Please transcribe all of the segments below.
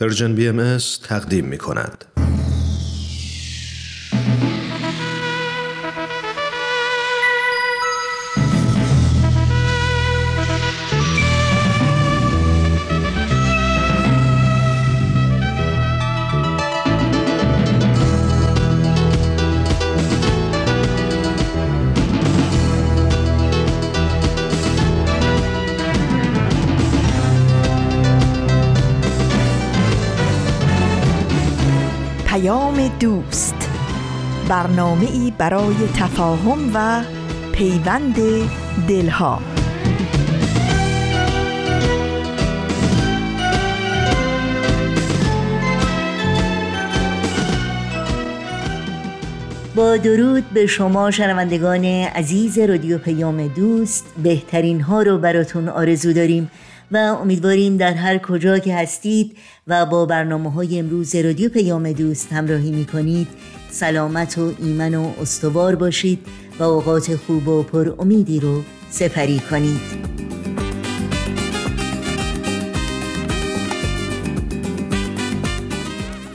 پرژن بی ام تقدیم می کند. دوست. برنامه ای برای تفاهم و پیوند دلها. با درود به شما شنوندگان عزیز رادیو پیام دوست. بهترین ها رو براتون آرزو داریم. و امیدواریم در هر کجا که هستید و با برنامه های امروز رادیو پیام دوست همراهی می کنید سلامت و ایمن و استوار باشید و اوقات خوب و پر امیدی رو سپری کنید.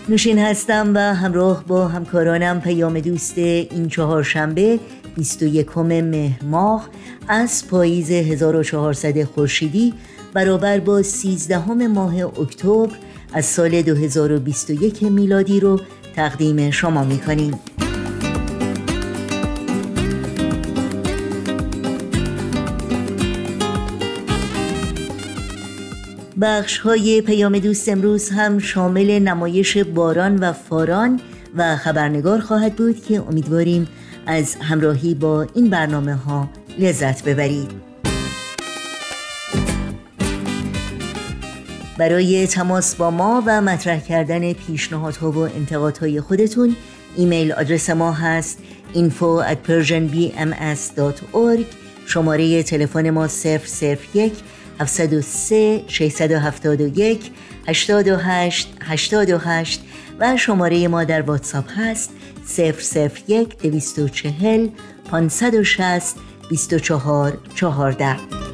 نوشین هستم و همراه با همکارانم پیام دوست این چهارشنبه 21 مهر ماه از پاییز 1400 خورشیدی برابر با 13 ماه اکتبر از سال 2021 میلادی رو تقدیم شما می‌کنیم. بخش های پیام دوست امروز هم شامل نمایش باران و فاران و خبرنگار خواهد بود که امیدواریم از همراهی با این برنامه ها لذت ببرید. برای تماس با ما و مطرح کردن پیشنهادها و انتقادهای خودتون ایمیل آدرس ما هست info at persianbms.org شماره تلفن ما 001 703 671 828 828 و شماره ما در واتساپ هست 001 240 560 24 14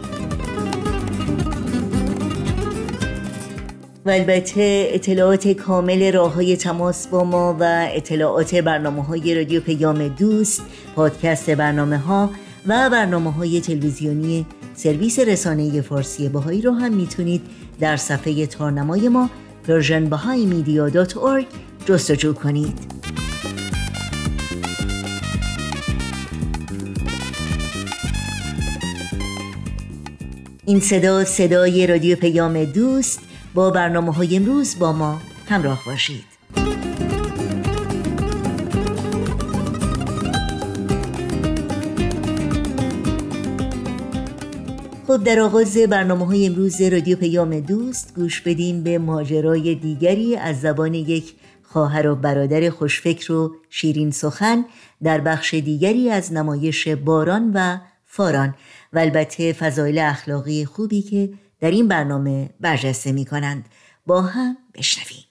و البته اطلاعات کامل راه های تماس با ما و اطلاعات برنامه های رادیو پیام دوست پادکست برنامه ها و برنامه های تلویزیونی سرویس رسانه فارسی باهایی رو هم می‌تونید در صفحه تارنمای ما persianbahaimedia.org جستجو کنید. این صدا صدای رادیو پیام دوست با برنامه های امروز با ما همراه باشید. خب در آغاز برنامه های امروز رادیو پیام دوست گوش بدیم به ماجرای دیگری از زبان یک خواهر و برادر خوشفکر و شیرین سخن در بخش دیگری از نمایش باران و فاران. و البته فضایل اخلاقی خوبی که در این برنامه برجسته می کنند با هم بشنویم.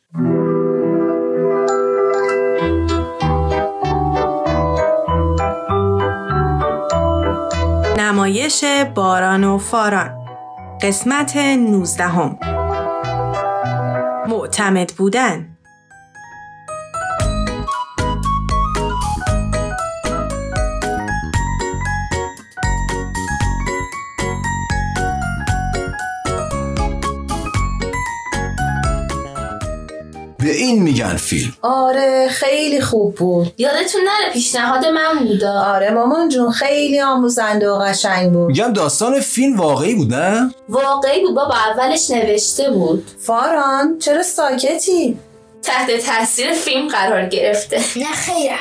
نمایش باران و فاران. قسمت نوزدهم. معتمد بودن. به این میگن فیلم. آره خیلی خوب بود. یادتون نره پیشنهاد من بودا آره مامان جون خیلی آموزنده و قشنگ بود. میگم داستان فیلم واقعی بود نه؟ واقعی بود بابا اولش نوشته بود. فاران چرا ساکتی؟ تحت تاثیر فیلم قرار گرفته. نه خیره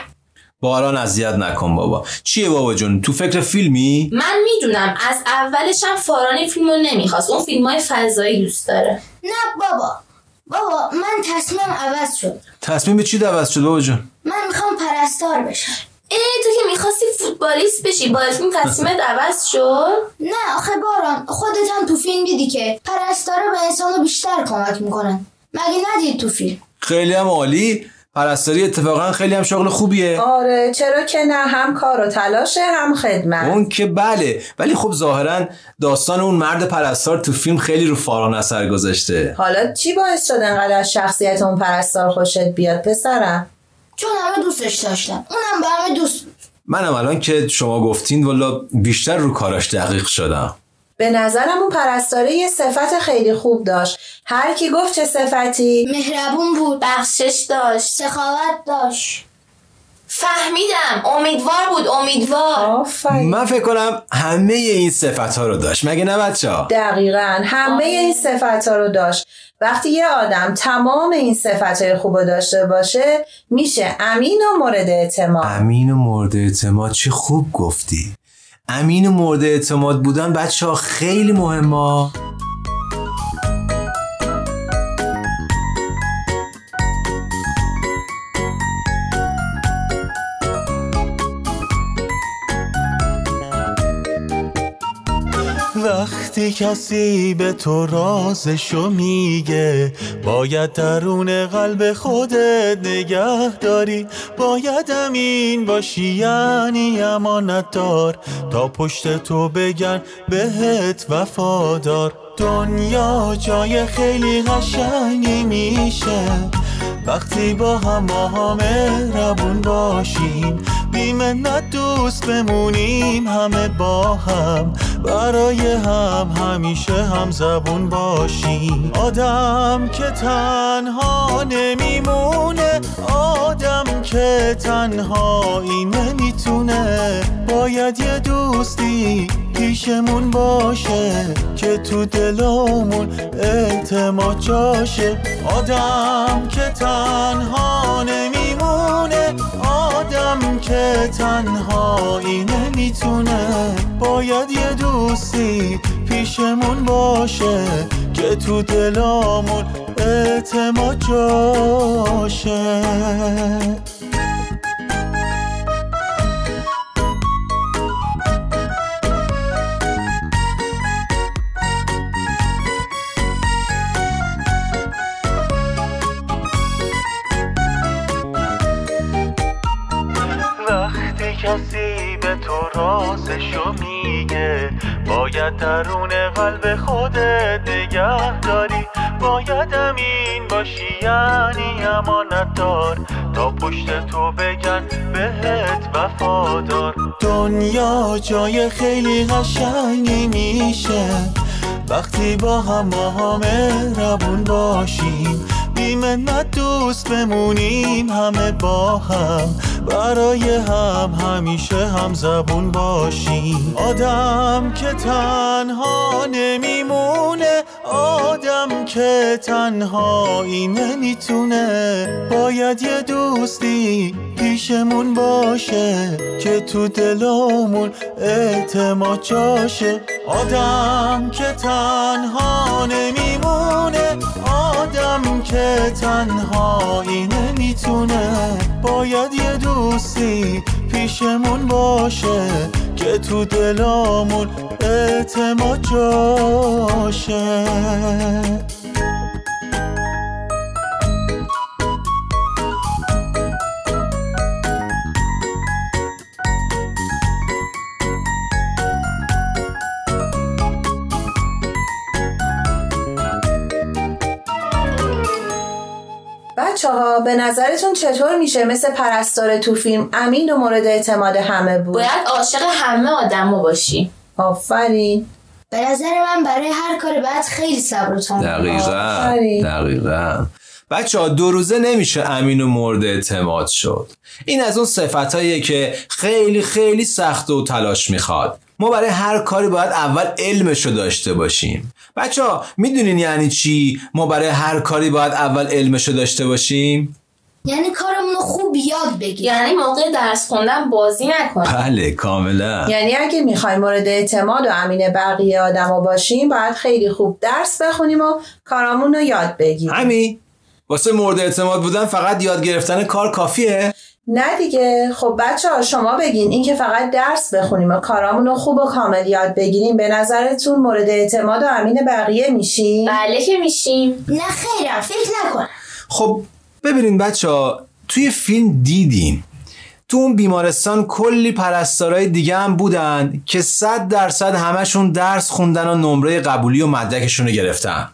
باران اذیت نکن بابا. چیه بابا جون؟ تو فکر فیلمی؟ من می‌دونم از اولش هم فاران فیلمو نمی‌خواست. اون فیلم های فضایی دوست داره. نه بابا. بابا من تصمیم عوض شد. تصمیم چی عوض شد بابا جون؟ من می‌خوام پرستار بشم. ای تو که می‌خواستی فوتبالیست بشی با این تصمیم عوض شد؟ نه آخه باران خودت هم تو فیلم دیدی که پرستارا به انسان بیشتر کمک می‌کنن. مگه ندید تو فیلم؟ خیلی هم عالی. پرستاری اتفاقا خیلی هم شغل خوبیه. آره چرا که نه هم کار و تلاشه هم خدمت. اون که بله ولی خب ظاهرا داستان اون مرد پرستار تو فیلم خیلی رو فاران اثر گذاشته. حالا چی باعث شد انقدر از شخصیت اون پرستار خوشت بیاد پسرم؟ چون همه دوستش داشتم اونم به همه دوست. منم الان که شما گفتین والا بیشتر رو کاراش دقیق شدم. به نظرم اون پرستاره یه صفت خیلی خوب داشت. هر کی گفت چه صفتی؟ مهربون بود بخشش داشت سخاوت داشت. فهمیدم امیدوار بود امیدوار. آفرین. من فکر کنم همه این صفت ها رو داشت. مگه نه بچه ها؟ دقیقا همه این صفت ها رو داشت. وقتی یه آدم تمام این صفت های خوب داشته باشه میشه امین و مورد اعتماد. امین و مورد اعتماد چه خوب گفتی. امین و مورد اعتماد بودن بچه ها خیلی مهمه. کسی به تو رازشو میگه. باید درون قلب خودت نگه داری باید امین باشی یعنی امانت دار تا پشت تو بگن بهت وفادار. دنیا جای خیلی قشنگی میشه. وقتی با هم همه ربون باشیم بیمنت دوست بمونیم همه با هم برای هم همیشه هم زبون باشیم. آدم که تنها نمیمونه آدم که تنهایی نمی‌تونه باید یه دوستی پیشمون باشه که تو دلمون اعتماد جاشه. آدم که تنها نمیمونه آدم که تنهایی نمی‌تونه. باید یه دوستی پیشمون باشه که تو دلمون اعتماد جاشه. درون قلب خودت نگه داری باید امین باشی یعنی امانت دار تا پشت تو بگن بهت وفادار. دنیا جای خیلی قشنگی میشه. وقتی با هم ما همه ربون باشیم. بیمنت دوست بمونیم. همه با هم برای هم همیشه هم زبون باشیم. آدم که تنها نمیمونه آدم که تنهایی نمی‌تونه. باید یه دوستی پیشمون باشه که تو دلمون اعتماد جاشه. آدم که تنها نمیمونه تنهایی نمی‌تونه. باید یه دوستی پیشمون باشه که تو دلمون اعتماد جاشه. به نظرتون چطور میشه؟ مثل پرستار تو فیلم امین و مورد اعتماد همه بود؟ باید عاشق همه آدما باشی. آفرین. به نظر من برای هر کار باید خیلی صبر و تحمل دقیقا. آفرین. دقیقا. بچه ها دو روزه نمیشه امین و مورد اعتماد شد. این از اون صفتاییه که خیلی خیلی سخت و تلاش می‌خواد. ما برای هر کاری باید اول علمشو داشته باشیم. بچه ها می‌دونین یعنی چی؟ ما برای هر کاری باید اول علمشو داشته باشیم؟ یعنی کارمون رو خوب یاد بگیر یعنی موقع درس خوندن بازی نکنی بله کاملا. یعنی اگه می‌خوایم مورد اعتماد و امین بقیه آدما باشیم باید خیلی خوب درس بخونیم و کارامون رو یاد بگیریم. همین واسه مورد اعتماد بودن فقط یاد گرفتن کار کافیه؟ نه دیگه. خب بچه ها شما بگین. این که فقط درس بخونیم و کارامون رو خوب و کامل یاد بگیریم به نظرتون مورد اعتماد و امین بقیه میشیم بله که میشیم. نه خیرم. فکر نکن خب ببینین بچه ها توی فیلم دیدیم تو اون بیمارستان کلی پرستارای دیگه هم بودن که صد درصد همشون درس خوندن و نمره قبولی و مدرکشون رو گرفتن.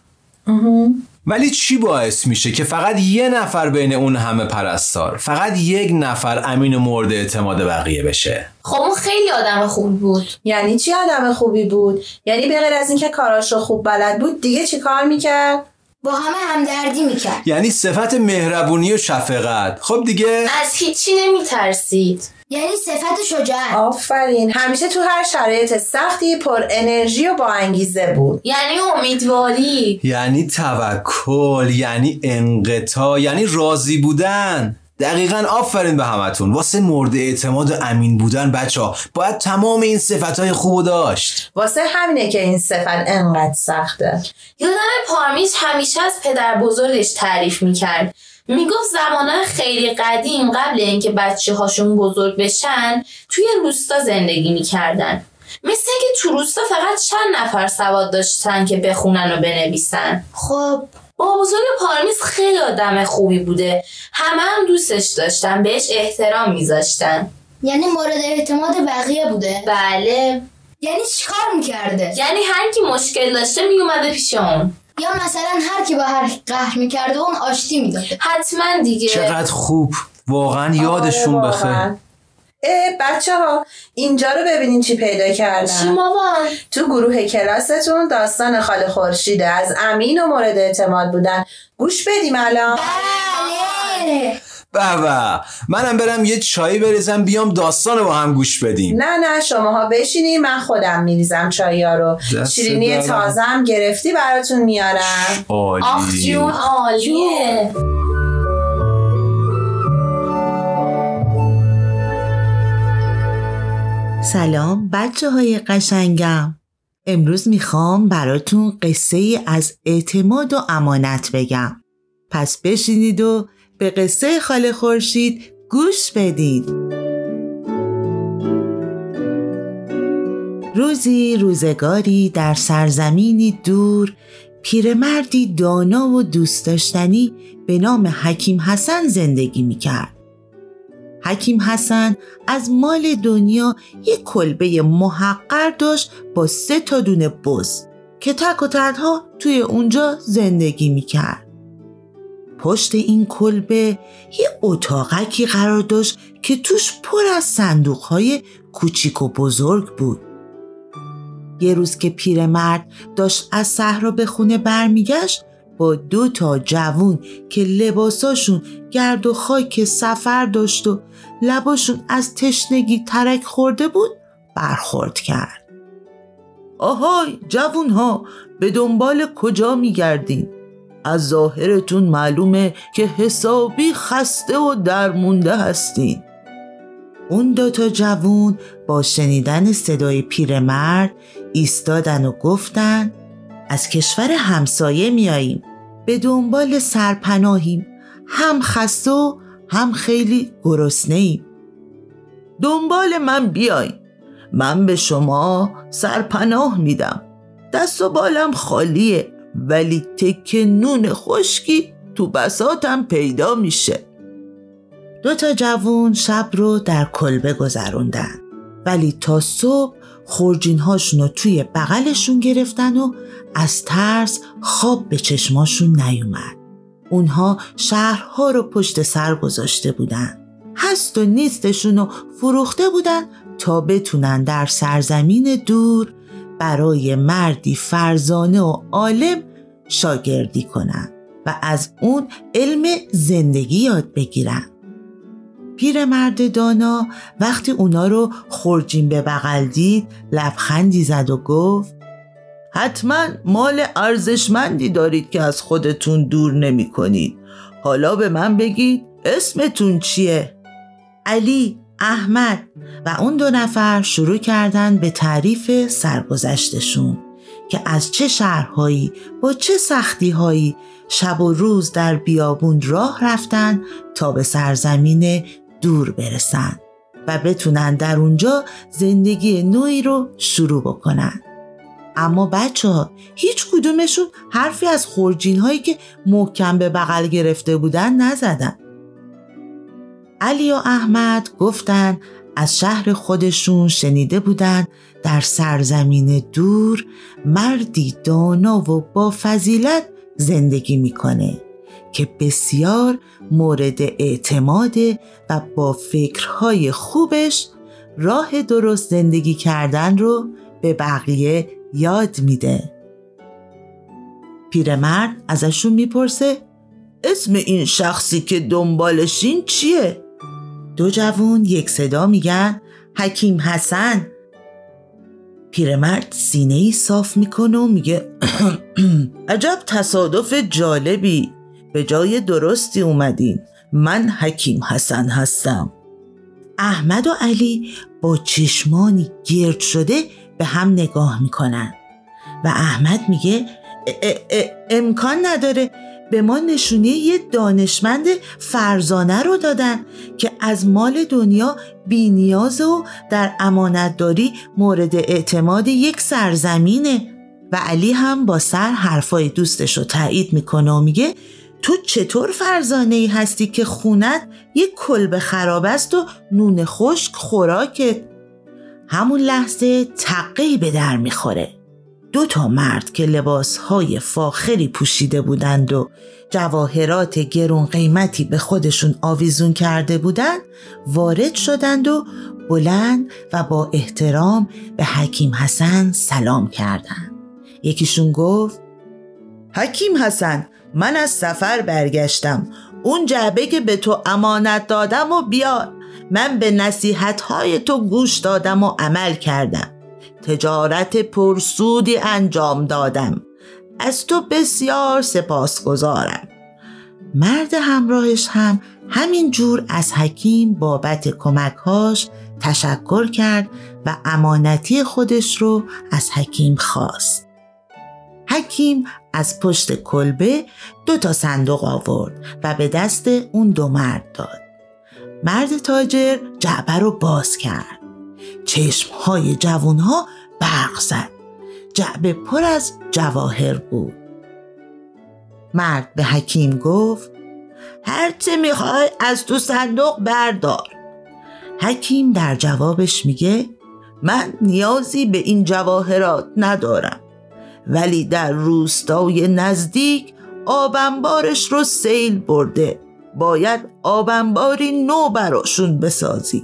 ولی چی باعث میشه که فقط یه نفر بین اون همه پرستار فقط یک نفر امین مورد اعتماد بقیه بشه؟ خب اون خیلی آدم خوب بود. یعنی چی آدم خوبی بود؟ یعنی به غیر از اینکه کاراش رو خوب بلد بود دیگه چی کار می‌کرد؟ با همه همدردی می‌کرد. یعنی صفت مهربونی و شفقت. خب دیگه؟ از هیچی نمیترسید. یعنی صفت شجاعت. آفرین. همیشه تو هر شرایط سختی پر انرژی و با انگیزه بود. یعنی امیدواری. یعنی توکل یعنی انقطاع یعنی راضی بودن. دقیقا آفرین به همتون. واسه مورد اعتماد و امین بودن بچه ها باید تمام این صفت های خوب داشت. واسه همینه که این صفت انقدر سخته. یادم پارمیز همیشه از پدر بزرگش تعریف می‌کرد. می‌گفت زمانهای خیلی قدیم قبل اینکه بچه هاشون بزرگ بشن توی روستا زندگی می‌کردن. مثل اینکه تو روستا فقط چند نفر سواد داشتن که بخونن و بنویسن. خب با بزرگ پارمیز خیلی آدم خوبی بوده. همه هم دوستش داشتن بهش احترام میذاشتن. یعنی مورد اعتماد بقیه بوده. بله. یعنی چیکار می‌کرده؟ یعنی هر کی مشکل داشته میومده پیش اون. یا مثلا هر کی با هر قهر می‌کرده اون آشتی می‌داده حتما دیگه. چقدر خوب. واقعا یادشون آره بخیر. واقعا. اه بچه ها اینجا رو ببینین چی پیدا چی کردن مامان تو گروه کلاستون داستان خاله خورشیده از امین و مورد اعتماد بودن. گوش بدیم الان. بله. بابا منم برم یه چایی بریزم بیام داستان رو با هم گوش بدیم. نه نه شماها بشینین من خودم میریزم چایا رو. دست شیرینی. تازم گرفتی براتون میارم. عالی. آخ جون عالیه. سلام بچه های قشنگم. امروز می‌خوام براتون قصه ای از اعتماد و امانت بگم. پس بشینید و به قصه خاله خورشید گوش بدید. روزی روزگاری در سرزمینی دور پیرمردی دانا و دوست داشتنی به نام حکیم حسن زندگی می‌کرد. حکیم حسن از مال دنیا یک کلبه محقر داشت با سه تا دونه بز که تک و تنها توی اونجا زندگی می‌کرد. پشت این کلبه یه اتاقکی قرار داشت که توش پر از صندوقهای کوچیک و بزرگ بود. یه روز که پیرمرد داشت از صحرا به خونه برمیگشت با دو تا جوون که لباساشون گرد و خاک سفر داشت و لباشون از تشنگی ترک خورده بود برخورد کرد آهای جوون ها به دنبال کجا میگردین؟ از ظاهرتون معلومه که حسابی خسته و درمونده هستین اون دوتا جوون با شنیدن صدای پیرمرد ایستادن و گفتن از کشور همسایه میاییم. به دنبال سرپناهیم. هم خسته و هم خیلی گرسنه ایم دنبال من بیاین. من به شما سرپناه میدم. دست و بالم خالیه ولی تک نون خشکی تو بساتم پیدا میشه. دو تا جوون شب رو در کلبه گذروندن. ولی تا صبح خورجین هاشون رو توی بغلشون گرفتن و از ترس خواب به چشماشون نیومد. اونها شهرها رو پشت سر گذاشته بودن. هست و نیستشون رو فروخته بودن تا بتونن در سرزمین دور برای مردی فرزانه و عالم شاگردی کنن و از اون علم زندگی یاد بگیرن. پیرمرد دانا وقتی اونا رو خورجین به بغل دید لبخندی زد و گفت حتما مال ارزشمندی دارید که از خودتون دور نمی کنید. حالا به من بگید اسمتون چیه؟ علی، احمد و اون دو نفر شروع کردن به تعریف سرگذشتشون که از چه شهرهایی با چه سختیهایی شب و روز در بیابون راه رفتن تا به سرزمین دور برسن و بتونن در اونجا زندگی نوعی رو شروع بکنن. اما بچه ها هیچ کدومشون حرفی از خورجین هایی که محکم به بغل گرفته بودن نزدن. علی و احمد گفتن از شهر خودشون شنیده بودن در سرزمین دور مردی دانا و با فضیلت زندگی می‌کنه که بسیار مورد اعتماده و با فکرهای خوبش راه درست زندگی کردن رو به بقیه یاد میده. پیرمرد ازشون می‌پرسه اسم این شخصی که دنبالشین چیه؟ دو جوون یک صدا میگن حکیم حسن. پیرمرد سینه ای صاف می‌کنه و میگه عجب تصادف جالبی. به جای درستی اومدین. من حکیم حسن هستم. احمد و علی با چشمانی گرد شده به هم نگاه می‌کنن. و احمد میگه امکان نداره. به ما نشونی یه دانشمند فرزانه رو دادن که از مال دنیا بینیاز و در امانتداری مورد اعتماد یک سرزمینه. و علی هم با سر حرفای دوستش رو تایید می‌کنه و میگه تو چطور فرزانه ای هستی که خونت یک کلب خراب است و نون خشک خوراکت همون لحظه تقی به در می‌خوره دو تا مرد که لباسهای فاخری پوشیده بودند و جواهرات گرون قیمتی به خودشون آویزون کرده بودند وارد شدند و بلند و با احترام به حکیم حسن سلام کردند. یکیشون گفت حکیم حسن من از سفر برگشتم. اون جعبه که به تو امانت دادم و بیار. من به نصیحت های تو گوش دادم و عمل کردم. تجارت پرسودی انجام دادم. از تو بسیار سپاسگزارم. مرد همراهش هم همین جور از حکیم بابت کمکهاش تشکر کرد و امانتی خودش رو از حکیم خواست. حکیم از پشت کلبه دو تا صندوق آورد و به دست اون دو مرد داد. مرد تاجر جعبه رو باز کرد. چشمهای جوانها برق زد. جعبه پر از جواهر بود. مرد به حکیم گفت هرچه می‌خوای از تو صندوق بردار. حکیم در جوابش میگه من نیازی به این جواهرات ندارم. ولی در روستای نزدیک آبنبارش رو سیل برده. باید آبنباری نو براشون بسازی.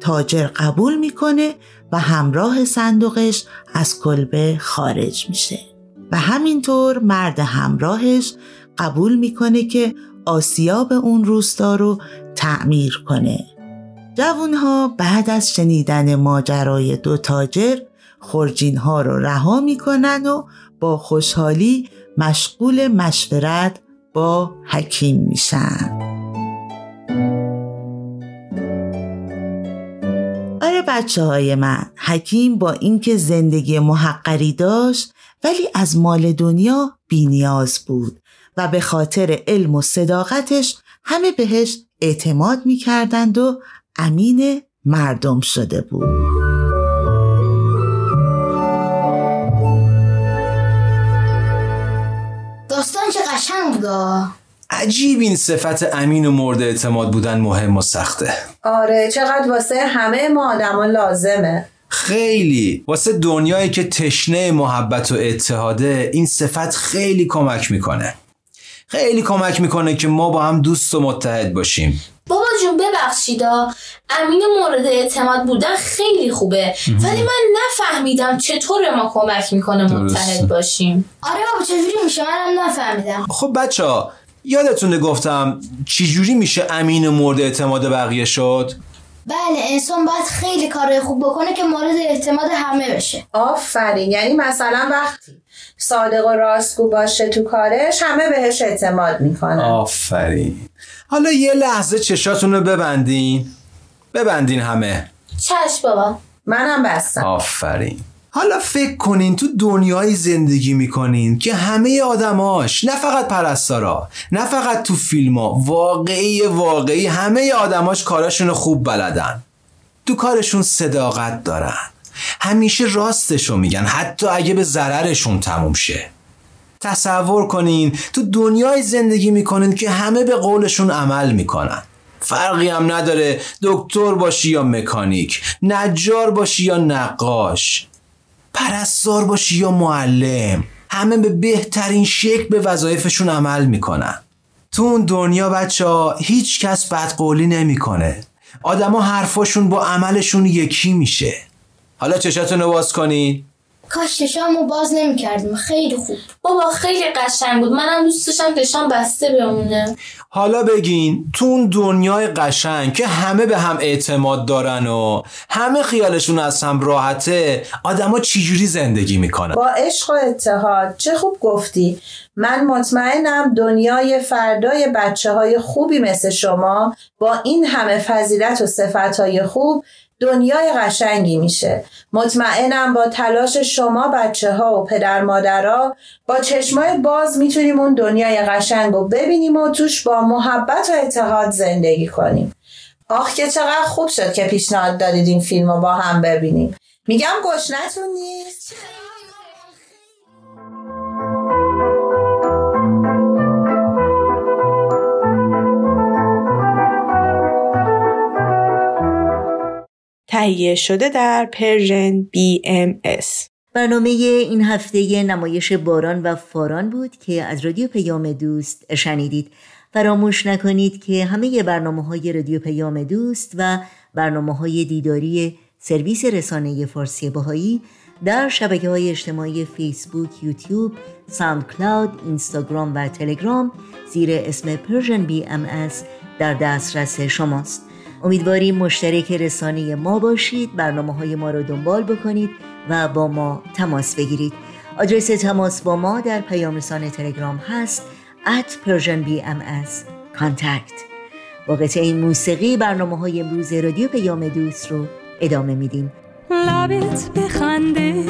تاجر قبول می‌کنه و همراه صندوقش از کلبه خارج میشه. و همینطور مرد همراهش قبول می‌کنه که آسیاب اون روستا رو تعمیر کنه. جوانها بعد از شنیدن ماجرای دو تاجر خورجین ها رو رها می‌کنن و با خوشحالی مشغول مشورت با حکیم میشن. آره بچه های من حکیم با اینکه زندگی محقری داشت ولی از مال دنیا بینیاز بود و به خاطر علم و صداقتش همه بهش اعتماد می‌کردند و امین مردم شده بود. قشنگ عجیب این صفت امین و مورد اعتماد بودن مهم و سخته. آره چقدر واسه همه ما آدما لازمه. خیلی. واسه دنیایی که تشنه محبت و اتحاده این صفت خیلی کمک می‌کنه. خیلی کمک می‌کنه که ما با هم دوست و متحد باشیم. بابا جون ببخشیدا امین مورد اعتماد بودن خیلی خوبه. ولی من نفهمیدم چطور ما کمک می‌کنه متحد باشیم. آره بابا چجوری میشه؟ منم نفهمیدم. خب بچه ها یادتونه گفتم چجوری میشه امین مورد اعتماد بقیه شد؟ بله انسان باید خیلی کارهای خوب بکنه که مورد اعتماد همه بشه. آفرین یعنی مثلا وقتی صادق و راستگو باشه تو کارش همه بهش اعتماد می‌کنن. آفرین. حالا یه لحظه چشاتون رو ببندین. ببندین همه. چشم بابا. منم بستم. آفرین. حالا فکر کنین تو دنیای زندگی می‌کنین که همه آدماش نه فقط پرستارا نه فقط تو فیلم ها واقعی واقعی همه آدماش کاراشون خوب بلدن. تو کارشون صداقت دارن. همیشه راستشو میگن حتی اگه به ضررشون تموم شه. تصور کنین. تو دنیای زندگی می‌کنین که همه به قولشون عمل می‌کنن. فرقی هم نداره دکتر باشی یا مکانیک نجار باشی یا نقاش پرستار باشی یا معلم. همه به بهترین شکل به وظایفشون عمل می‌کنن. تو اون دنیا بچه ها هیچ کس بدقولی نمی‌کنه. آدما حرفاشون با عملشون یکی میشه. حالا چشاتون رو باز کنین. کاش چشامو باز نمی‌کردیم. خیلی خوب. بابا خیلی قشنگ بود. منم دوست داشتم چشام بسته بمونه. حالا بگین تو اون دنیای قشنگ که همه به هم اعتماد دارن و همه خیالشون از هم راحته آدما چجوری زندگی می‌کنن؟ با عشق و اتحاد. چه خوب گفتی. من مطمئنم دنیای فردای بچه های خوبی مثل شما با این همه فضیلت و صفت های خوب دنیای قشنگی میشه. مطمئنم با تلاش شما بچه ها و پدر مادرها با چشمای باز می‌تونیم اون دنیای قشنگ رو ببینیم و توش با محبت و اتحاد زندگی کنیم. آخ که چقدر خوب شد که پیشنهاد دادید این فیلم رو با هم ببینیم. میگم گشنتون نیست. تهیه شده در Persian BMS برنامه این هفته نمایش باران و فاران بود که از رادیو پیام دوست شنیدید فراموش نکنید که همه برنامه های رادیو پیام دوست و برنامه های دیداری سرویس رسانه فارسی بهایی در شبکه های اجتماعی فیسبوک، یوتیوب، ساوند کلاود، اینستاگرام و تلگرام زیر اسم Persian BM در دسترس شماست. امیدواریم مشترک رسانه ما باشید برنامه های ما را دنبال بکنید و با ما تماس بگیرید. آدرس تماس با ما در پیام رسانه تلگرام هست at Persian BMS contact. با قطعه موسیقی برنامه های امروز رادیو پیام دوست رو ادامه میدیم. لبت بخنده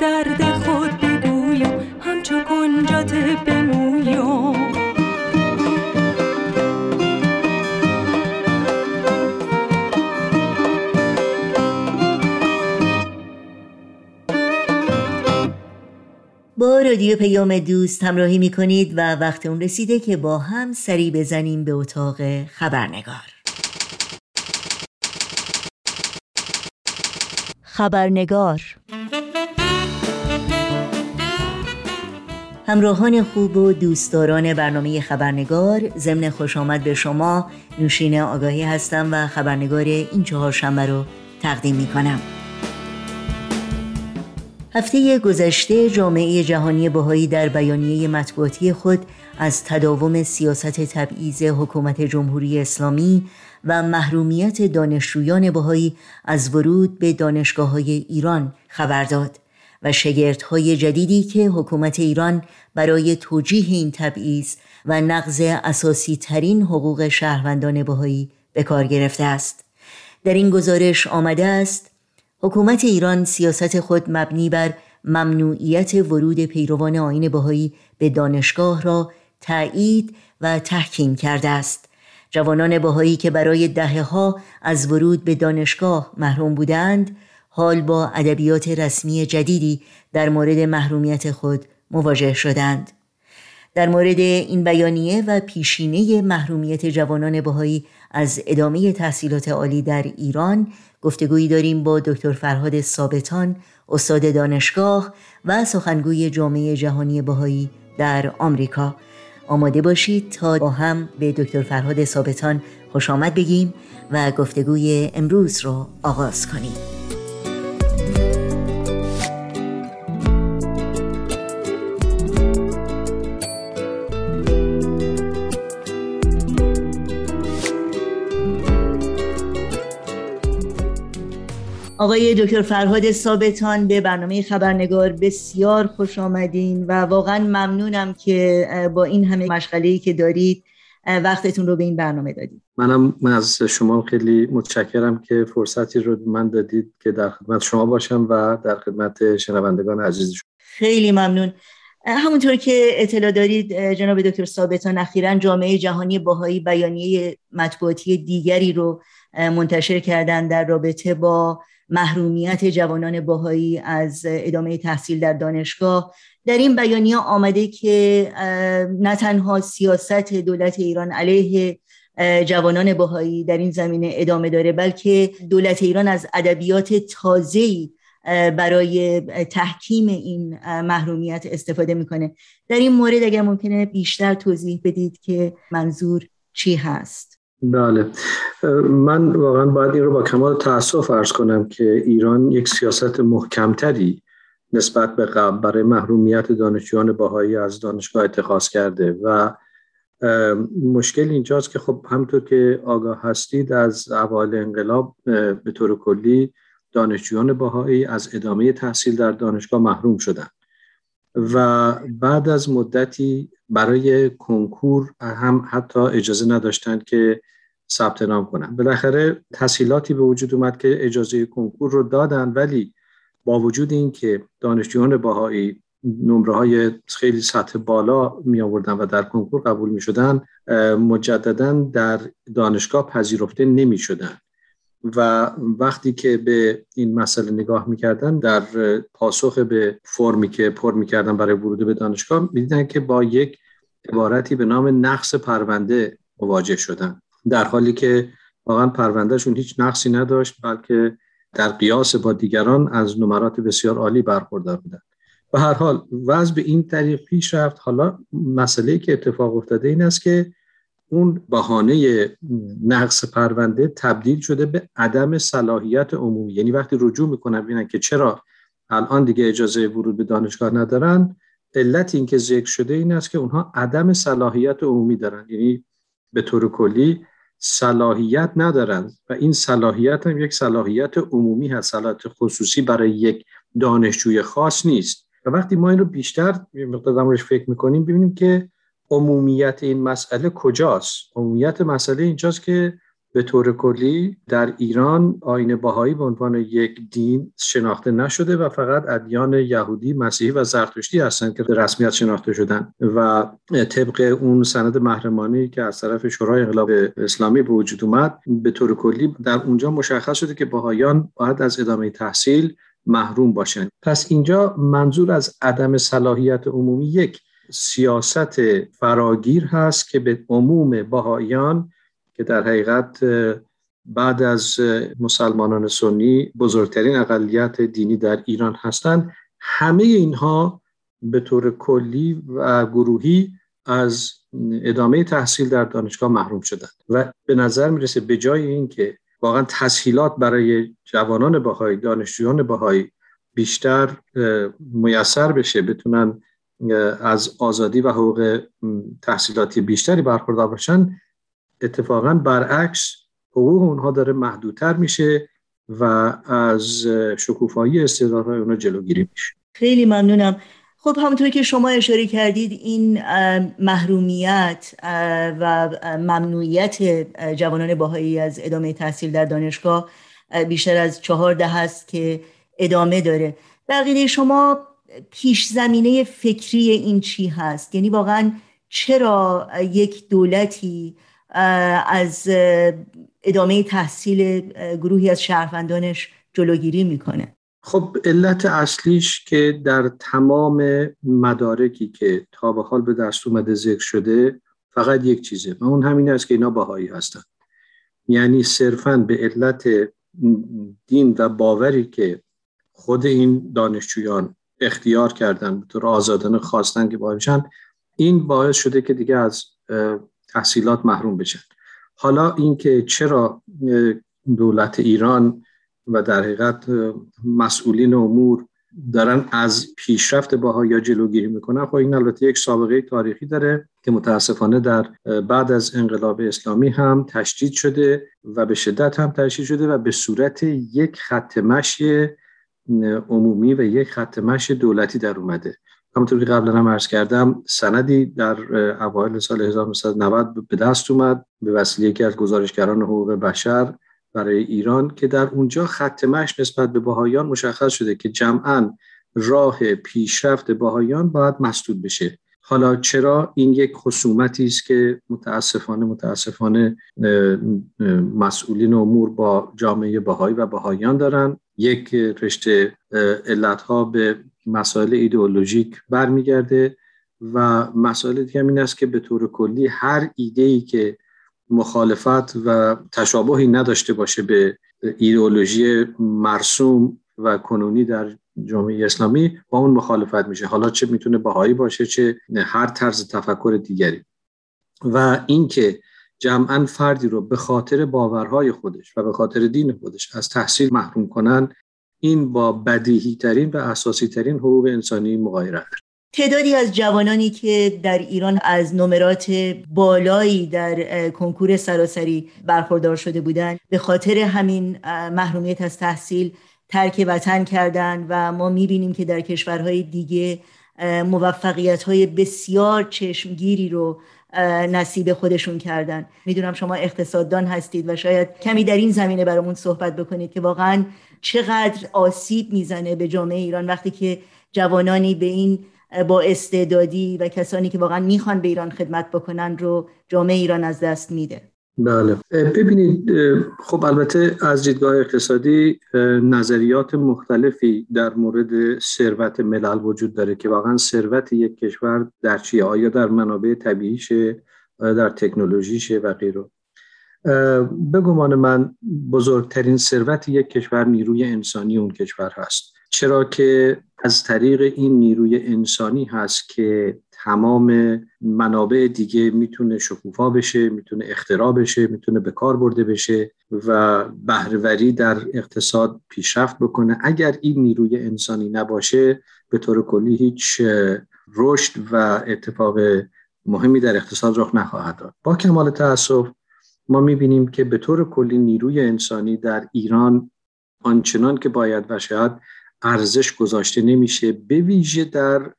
درد خود بگویم همچو کنجات بمویم. با رادیو پیام دوست همراهی می کنید و وقت اون رسیده که با هم سری بزنیم به اتاق خبرنگار. خبرنگار. همراهان خوب و دوستداران برنامه خبرنگار ضمن خوش آمد به شما نوشین آگاهی هستم و خبرنگار این چهار شنبه رو تقدیم می کنم هفته گذشته جامعه جهانی بهایی در بیانیه مطبوعاتی خود از تداوم سیاست تبعیض حکومت جمهوری اسلامی و محرومیت دانشجویان بهایی از ورود به دانشگاه های ایران خبر داد. و شگردهای جدیدی که حکومت ایران برای توجیه این تبعیض و نقض اساسی ترین حقوق شهروندان بهایی به کار گرفته است. در این گزارش آمده است حکومت ایران سیاست خود مبنی بر ممنوعیت ورود پیروان آین بهایی به دانشگاه را تایید و تحکیم کرده است. جوانان بهایی که برای دهه ها از ورود به دانشگاه محروم بودند حال با ادبیات رسمی جدیدی در مورد محرومیت خود مواجه شدند. در مورد این بیانیه و پیشینه محرومیت جوانان بهایی از ادامه تحصیلات عالی در ایران گفتگویی داریم با دکتر فرهاد ثابتان استاد دانشگاه و سخنگوی جامعه جهانی بهایی در آمریکا. آماده باشید تا با هم به دکتر فرهاد ثابتان خوش آمد بگیم و گفتگوی امروز را آغاز کنیم. آقای دکتر فرهاد ثابتان به برنامه خبرنگار بسیار خوش آمدین و واقعا ممنونم که با این همه مشغله‌ای که دارید وقتتون رو به این برنامه دادید. منم من از شما خیلی متشکرم که فرصتی رو من دادید که در خدمت شما باشم و در خدمت شنوندگان عزیز شما. خیلی ممنون. همونطور که اطلاع دارید جناب دکتر ثابتان اخیرا جامعه جهانی باهایی بیانیه مطبوعاتی دیگری رو منتشر کردن در رابطه با محرومیت جوانان باهایی از ادامه تحصیل در دانشگاه. در این بیانیه آمده که نه تنها سیاست دولت ایران علیه جوانان باهایی در این زمینه ادامه داره بلکه دولت ایران از ادبیات تازه‌ای برای تحکیم این محرومیت استفاده می‌کنه. در این مورد اگر ممکنه بیشتر توضیح بدید که منظور چی هست؟ بله. من واقعا باید این رو با کمال تاسف ارز کنم که ایران یک سیاست محکمتری نسبت به قبل برای محرومیت دانشجویان باهایی از دانشگاه اتخاذ کرده و مشکل اینجاست که خب همطور که آگاه هستید از اول انقلاب به طور کلی دانشجویان باهایی از ادامه تحصیل در دانشگاه محروم شدند و بعد از مدتی برای کنکور هم حتی اجازه نداشتند که ثبت نام کنند بالاخره تسهیلاتی به وجود اومد که اجازه کنکور رو دادن ولی با وجود اینکه دانشجویان باهایی نمره های خیلی سطح بالا می آوردن و در کنکور قبول می شدن مجددا در دانشگاه پذیرفته نمی شدن و وقتی که به این مسئله نگاه می‌کردن در پاسخ به فرمی که پر می‌کردن برای ورود به دانشگاه می‌دیدن که با یک عبارتی به نام نقص پرونده مواجه شدن. در حالی که واقعا پروندهشون هیچ نقصی نداشت بلکه در قیاس با دیگران از نمرات بسیار عالی برخوردار بودن. و هر حال وضع به این طریق پیش رفت. حالا مسئله که اتفاق افتاده این است که اون بهانه نقص پرونده تبدیل شده به عدم صلاحیت عمومی. یعنی وقتی رجوع می‌کنن ببینن که چرا الان دیگه اجازه ورود به دانشگاه ندارن علت این که ذکر شده این است که اونها عدم صلاحیت عمومی دارن. یعنی به طور کلی صلاحیت ندارن و این صلاحیت هم یک صلاحیت عمومی هست. صلاحیت خصوصی برای یک دانشجوی خاص نیست. و وقتی ما این رو بیشتر مقدار فکر می‌کنیم ببینیم که عمومیت این مسئله کجاست؟ عمومیت مسئله اینجاست که به طور کلی در ایران آین باهایی به عنوان یک دین شناخته نشده و فقط ادیان یهودی، مسیحی و زرتشتی هستند که رسمیت شناخته شدن و طبق اون سند محرمانی که از طرف شورای انقلاب اسلامی به وجود اومد به طور کلی در اونجا مشخص شده که باهایان باید از ادامه تحصیل محروم باشند. پس اینجا منظور از عدم صلاحیت عمومی یک. سیاست فراگیر هست که به عموم باهایان که در حقیقت بعد از مسلمانان سنی بزرگترین اقلیت دینی در ایران هستند همه اینها به طور کلی و گروهی از ادامه تحصیل در دانشگاه محروم شدند و به نظر می‌رسه به جای اینکه واقعا تسهیلات برای جوانان باهایی دانشجویان باهایی بیشتر میسر بشه بتونن از آزادی و حقوق تحصیلاتی بیشتری برخوردار باشن اتفاقا برعکس حقوق اونها داره محدودتر میشه و از شکوفایی استعدادهای اونها جلوگیری میشه. خیلی ممنونم. خب همونطور که شما اشاره کردید این محرومیت و ممنوعیت جوانان باهایی از ادامه تحصیل در دانشگاه بیشتر از چهار ده هست که ادامه داره. بقیه شما پیش زمینه فکری این چی هست؟ یعنی واقعا چرا یک دولتی از ادامه تحصیل گروهی از شهروندانش جلوگیری می‌کنه؟ خب علت اصلیش که در تمام مدارکی که تا به حال به دست اومده ذکر شده فقط یک چیزه و اون همین است که اینا باهایی هستن. یعنی صرفا به علت دین و باوری که خود این دانشجویان اختیار کردن به طور آزادانه خواستن که باشن این باعث شده که دیگه از تحصیلات محروم بشن. حالا اینکه چرا دولت ایران و در حقیقت مسئولین امور دارن از پیشرفت یا جلوگیری می‌کنن خب این البته یک سابقه تاریخی داره که متاسفانه در بعد از انقلاب اسلامی هم تشدید شده و به شدت هم تشدید شده و به صورت یک خط مشی عمومی و یک خط مشی دولتی در اومده. همونطور که قبلا هم عرض کردم سندی در اوایل سال 1990 به دست اومد به وسیله یکی از گزارشگران حقوق بشر برای ایران که در اونجا خط مش نسبت به باهایان مشخص شده که جمعا راه پیشرفت باهایان باید مسدود بشه. حالا چرا این یک خصومتی است که متاسفانه متاسفانه مسئولین امور با جامعه باهایی و باهایان دارن؟ یک رشته علتها به مسائل ایدئولوژیک برمیگرده و مسائل دیگه این است که به طور کلی هر ایده ای که مخالفت و تشابهی نداشته باشه به ایدئولوژی مرسوم و کنونی در جامعه اسلامی با اون مخالفت میشه. حالا چه می‌تونه بهایی باشه چه هر طرز تفکر دیگری. و اینکه جمعا فردی رو به خاطر باورهای خودش و به خاطر دین خودش از تحصیل محروم کنن این با بدیهی ترین و اساسی ترین حقوق انسانی مغایره تعدادی از جوانانی که در ایران از نمرات بالایی در کنکور سراسری برخوردار شده بودند به خاطر همین محرومیت از تحصیل ترک وطن کردند و ما می‌بینیم که در کشورهای دیگه موفقیت های بسیار چشمگیری رو نصیب خودشون کردن. می‌دونم شما اقتصاددان هستید و شاید کمی در این زمینه برامون صحبت بکنید که واقعا چقدر آسیب می‌زنه به جامعه ایران وقتی که جوانانی به این با استعدادی و کسانی که واقعا می‌خوان به ایران خدمت بکنن رو جامعه ایران از دست میده. بله. ببینید خب البته از دیدگاه اقتصادی نظریات مختلفی در مورد ثروت ملل وجود داره که واقعا ثروت یک کشور در چیه؟ آیا در منابع طبیعیشه؟ آیا در تکنولوژیشه و غیره؟ به گمان من بزرگترین ثروت یک کشور نیروی انسانی اون کشور هست. چرا که از طریق این نیروی انسانی هست که تمام منابع دیگه می‌تونه شکوفا بشه می‌تونه اختراع بشه می‌تونه به کار برده بشه و بهرهوری در اقتصاد پیشرفت بکنه. اگر این نیروی انسانی نباشه به طور کلی هیچ رشد و اتفاق مهمی در اقتصاد رخ نخواهد داد. با کمال تاسف ما می‌بینیم که به طور کلی نیروی انسانی در ایران آنچنان که باید و شاید ارزش گذاشته نمیشه به ویژه در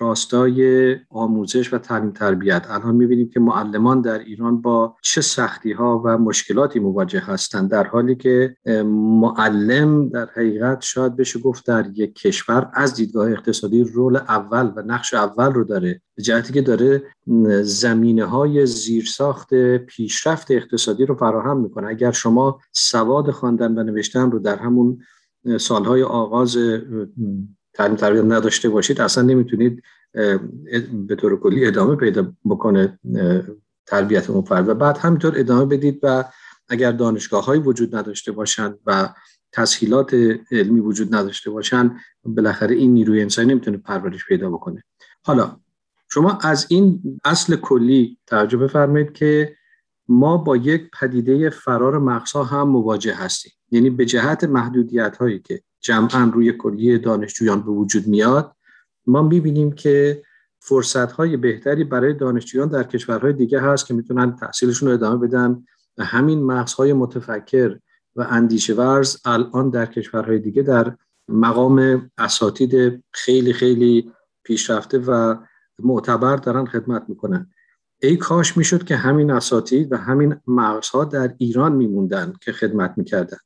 راستای آموزش و تعلیم تربیت. الان می‌بینیم که معلمان در ایران با چه سختی ها و مشکلاتی مواجه هستند در حالی که معلم در حقیقت شاید بشه گفت در یک کشور از دیدگاه اقتصادی رول اول و نقش اول رو داره به جهتی که داره زمینه های زیرساخت پیشرفت اقتصادی رو فراهم می‌کنه. اگر شما سواد خواندن و نوشتن رو در همون سالهای آغاز تعلیم تربیت نداشته باشید اصلا نمی‌تونید به طور کلی ادامه پیدا بکنه تربیت اون فرد. و بعد همینطور ادامه بدید و اگر دانشگاه های وجود نداشته باشند و تسهیلات علمی وجود نداشته باشند بالاخره این نیروی انسانی نمی‌تونه پرورش پیدا بکنه. حالا شما از این اصل کلی توجه بفرمایید که ما با یک پدیده فرار مقصا هم مواجه هستیم. یعنی به جهت محدودیت هایی که جمعا روی کلیه دانشجویان به وجود میاد. ما می‌بینیم که فرصت های بهتری برای دانشجویان در کشورهای دیگه هست که می‌تونن تحصیلشون رو ادامه بدن و همین مغزهای متفکر و اندیشه ورز الان در کشورهای دیگه در مقام اساتید خیلی خیلی پیشرفته و معتبر دارن خدمت می‌کنن. ای کاش می‌شد که همین اساتید و همین مغزها در ایران میموندن که خدمت می‌کردن.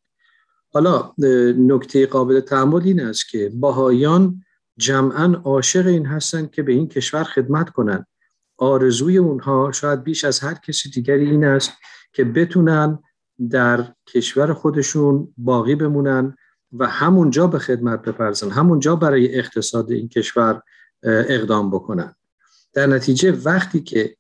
حالا نکته قابل تعمل این است که باهایان جمعا عاشق این هستند که به این کشور خدمت کنند. آرزوی اونها شاید بیش از هر کسی دیگری این است که بتونن در کشور خودشون باقی بمونن و همونجا به خدمت بپرزن همونجا برای اقتصاد این کشور اقدام بکنن. در نتیجه وقتی که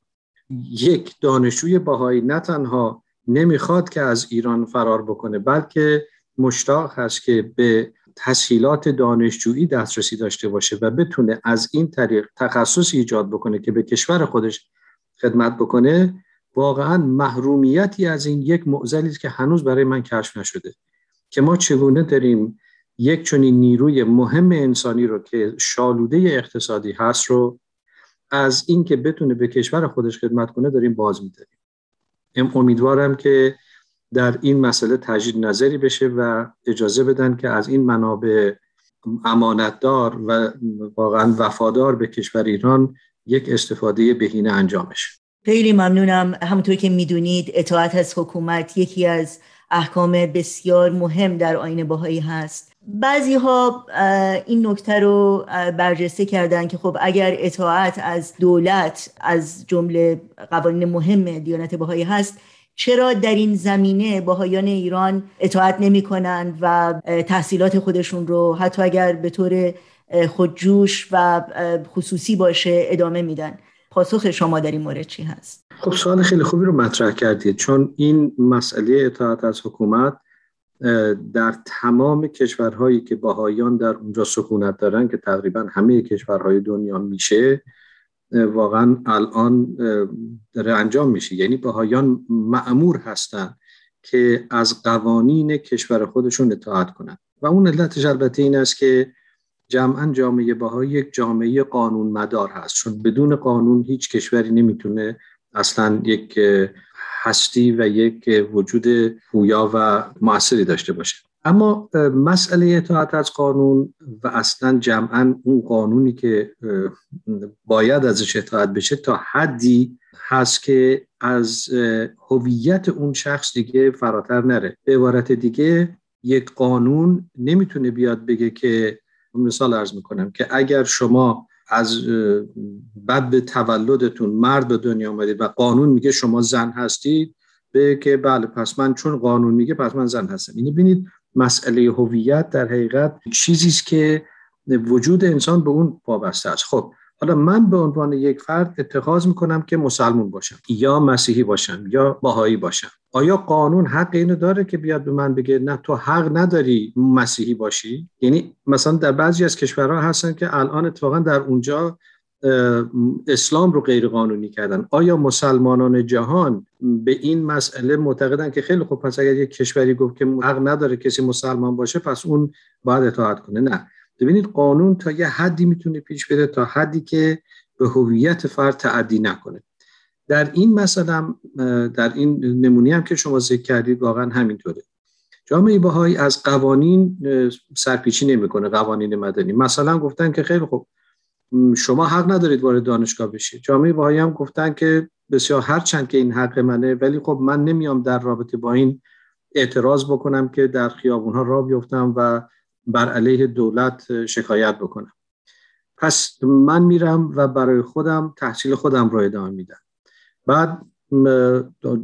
یک دانشجوی باهایی نه تنها نمی‌خواد که از ایران فرار بکنه بلکه مشتاق هست که به تسهیلات دانشجویی دسترسی داشته باشه و بتونه از این طریق تخصصی ایجاد بکنه که به کشور خودش خدمت بکنه واقعا محرومیتی از این یک معضلی که هنوز برای من کشف نشده که ما چگونه داریم یک چنین نیروی مهم انسانی رو که شالوده اقتصادی هست رو از اینکه بتونه به کشور خودش خدمت کنه داریم باز میداریم. امیدوارم که در این مسئله تجدید نظری بشه و اجازه بدن که از این منابع امانتدار و واقعا وفادار به کشور ایران یک استفاده بهینه انجام بشه. خیلی ممنونم. همونطور که می‌دونید اطاعت از حکومت یکی از احکام بسیار مهم در آین باهایی هست. بعضی ها این نکته رو برجسته کردن که خب اگر اطاعت از دولت از جمله قوانین مهم دیانت باهایی هست چرا در این زمینه باهایان ایران اطاعت نمی کنند و تحصیلات خودشون رو حتی اگر به طور خودجوش و خصوصی باشه ادامه میدن پاسخ شما در این مورد چی هست؟ خب سوال خیلی خوبی رو مطرح کردید چون این مسئله اطاعت از حکومت در تمام کشورهایی که باهایان در اونجا سکونت دارن که تقریبا همه کشورهای دنیا میشه واقعا الان داره انجام میشه. یعنی باهایان معمور هستن که از قوانین کشور خودشون اطاعت کنن. و اون علتش البته این است که جمعا جامعه باهایی یک جامعه قانون مدار هست. چون بدون قانون هیچ کشوری نمی‌تونه اصلا یک هستی و یک وجود پویا و موثری داشته باشه. اما مسئله اطاعت از قانون و اصلا جمعا اون قانونی که باید ازش اطاعت بشه تا حدی هست که از هویت اون شخص دیگه فراتر نره. به عبارت دیگه یک قانون نمی‌تونه بیاد بگه که مثال ارز می‌کنم که اگر شما از بعد به تولدتون مرد به دنیا آمدید و قانون میگه شما زن هستید به که بله پس من چون قانون میگه پس من زن هستم. یعنی ببینید مسئله هویت در حقیقت چیزی است که وجود انسان به اون وابسته است. خب حالا من به عنوان یک فرد اتخاذ می‌کنم که مسلمون باشم یا مسیحی باشم یا باهایی باشم. آیا قانون حق اینو داره که بیاد به من بگه نه تو حق نداری مسیحی باشی؟ یعنی مثلا در بعضی از کشورها هستن که الان اتفاقا در اونجا اسلام رو غیر قانونی کردن. آیا مسلمانان جهان به این مسئله معتقدن که خیلی خوب پس اگر یک کشوری گفت که حق نداره کسی مسلمان باشه پس اون باید اطاعت کنه؟ نه. ببینید قانون تا یه حدی می‌تونه پیش بره تا حدی که به هویت فرد تعدی نکنه. در این مثلا در این نمونی هم که شما ذکر کردید واقعا همینطوره. جامعه باهایی از قوانین سرپیچی نمی‌کنه قوانین مدنی. مثلا گفتن که خیلی خوب شما حق ندارید وارد دانشگاه بشید. جامعه باهایی هم گفتن که بسیار هرچند که این حق منه ولی خب من نمیام در رابطه با این اعتراض بکنم که در خیابونها راه بیفتم و بر علیه دولت شکایت بکنم. پس من میرم و برای خودم تحصیل خودم رو ادامه میدم. بعد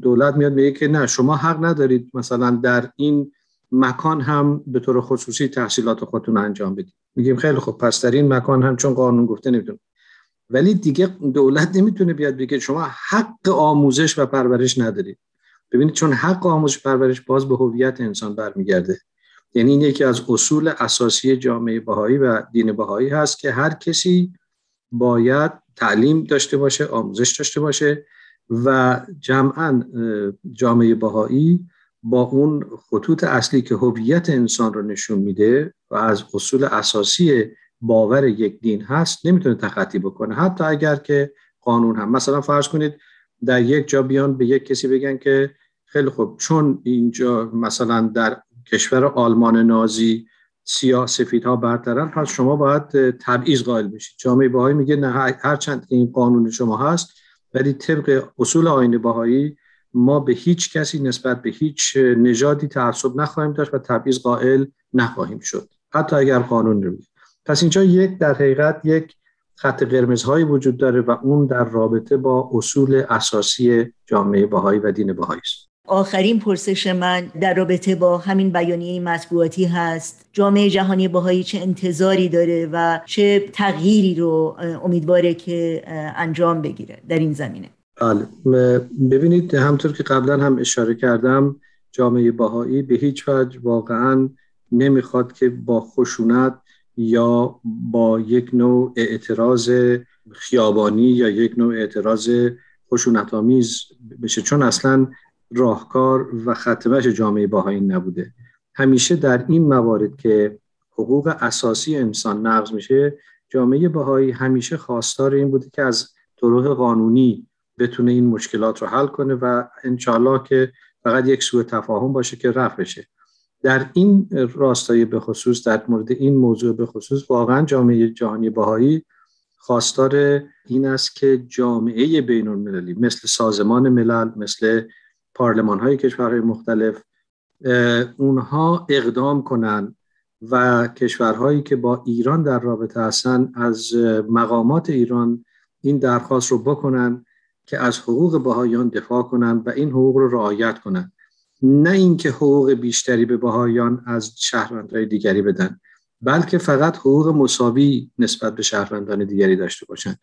دولت میاد میگه که نه شما حق ندارید مثلا در این مکان هم به طور خصوصی تحصیلات خودتون انجام بدید. میگیم خیلی خوب پس در این مکان هم چون قانون گفته نمی‌تونه. ولی دیگه دولت نمی‌تونه بیاد بگه شما حق آموزش و پرورش ندارید. ببینید چون حق آموزش پرورش باز به هویت انسان برمیگرده. یعنی این یکی از اصول اساسی جامعه بهایی و دین بهایی هست که هر کسی باید تعلیم داشته باشه آموزش داشته باشه و جمعا جامعه بهایی با اون خطوط اصلی که هویت انسان رو نشون میده و از اصول اساسی باور یک دین هست نمی‌تونه تخطی بکنه. حتی اگر که قانون هم. مثلا فرض کنید در یک جا بیان به یک کسی بگن که خیلی خوب چون اینجا مثلا در کشور آلمان نازی سیاه سفید ها برترن پس شما باید تبعیض قائل بشید. جامعه باهایی میگه نه هرچند این قانون شما هست ولی طبق اصول آین باهایی ما به هیچ کسی نسبت به هیچ نژادی تعصب نخواهیم داشت و تبعیض قائل نخواهیم شد. حتی اگر قانون رو پس اینجا یک در حقیقت یک خط قرمزهایی وجود داره و اون در رابطه با اصول اساسی جامعه باهایی و دین باهایی است. آخرین پرسش من در رابطه با همین بیانیه مطبوعاتی هست. جامعه جهانی باهایی چه انتظاری داره و چه تغییری رو امیدواره که انجام بگیره در این زمینه؟ بله. ببینید همطور که قبلا هم اشاره کردم جامعه باهایی به هیچ وجه واقعا نمی‌خواد که با خشونت یا با یک نوع اعتراض خیابانی یا یک نوع اعتراض خشونت آمیز بشه. چون اصلا راهکار و ختمش جامعه باهایی نبوده. همیشه در این موارد که حقوق اساسی انسان نقض میشه جامعه باهایی همیشه خواستار این بوده که از طرق قانونی بتونه این مشکلات رو حل کنه و انشالله که فقط یک سوء تفاهم باشه که رفع بشه. در این راستای به خصوص در مورد این موضوع به خصوص واقعا جامعه جهانی باهایی خواستار این است که جامعه بین المللی مثل سازمان ملل مثل پارلمان های کشورهای مختلف اونها اقدام کنند و کشورهایی که با ایران در رابطه هستن از مقامات ایران این درخواست رو بکنن که از حقوق بهاییان دفاع کنند و این حقوق رو رعایت کنند. نه اینکه حقوق بیشتری به بهاییان از شهروندهای دیگری بدن بلکه فقط حقوق مساوی نسبت به شهروندان دیگری داشته باشند.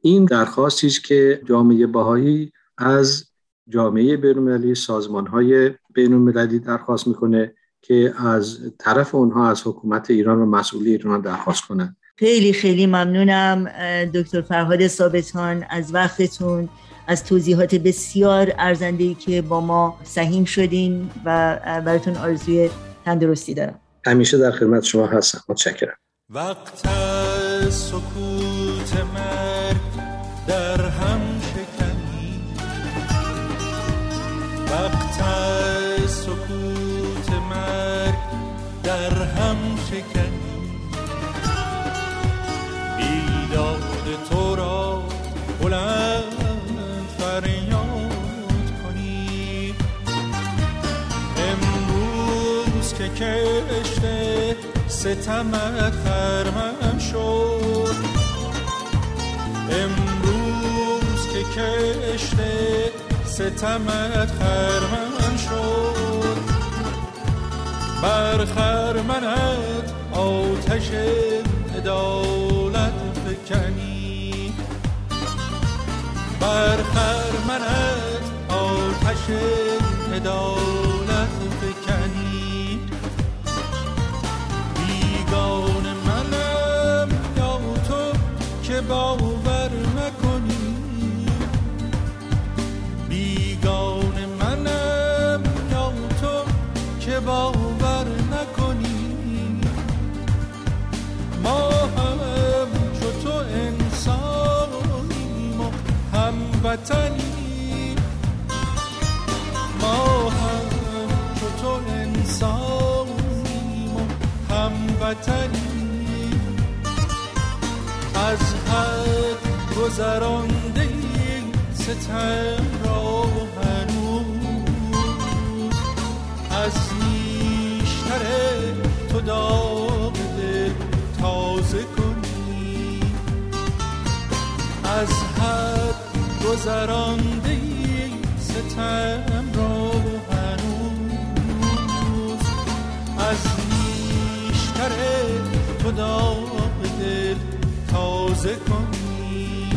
این درخواستی است که جامعه بهایی از جامعه بین‌المللی سازمان‌های بین‌المللی درخواست می‌کنه که از طرف اونها از حکومت ایران و مسئولی ایران درخواست کنند. خیلی خیلی ممنونم دکتر فرهاد ثابتان از وقتتون. از توضیحات بسیار ارزنده که با ما سهیم شدین و براتون آرزوی تندرستی دارم. همیشه در خدمت شما هستم. متشکرم. وقت سکوت مرگ در هم شکنی. وقت سکوت مرگ در هم شکنی. کشته ستمت خرمن شد. امروز که کشته ستمت خرمن شد. بر خرمنت آتش عدالت فکنی بر خرمنت آتش عدالت هموطنی ما هم چو تو انسانیم و هموطنی. از حد گذرانده ستم را هنوز. از نیشتر تو داغ گذرانده ستم را هنوز از نیشتر تو داغ دل تازه کنی.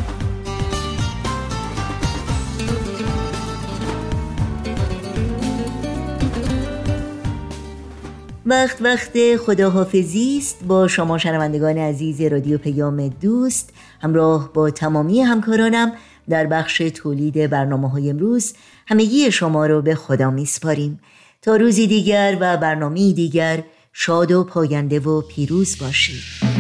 وقت وقت خداحافظی است با شما شنوندگان عزیز رادیو پیام دوست. همراه با تمامی همکارانم در بخش تولید برنامه های امروز همگی شما رو به خدا میسپاریم. تا روزی دیگر و برنامه دیگر شاد و پاینده و پیروز باشید.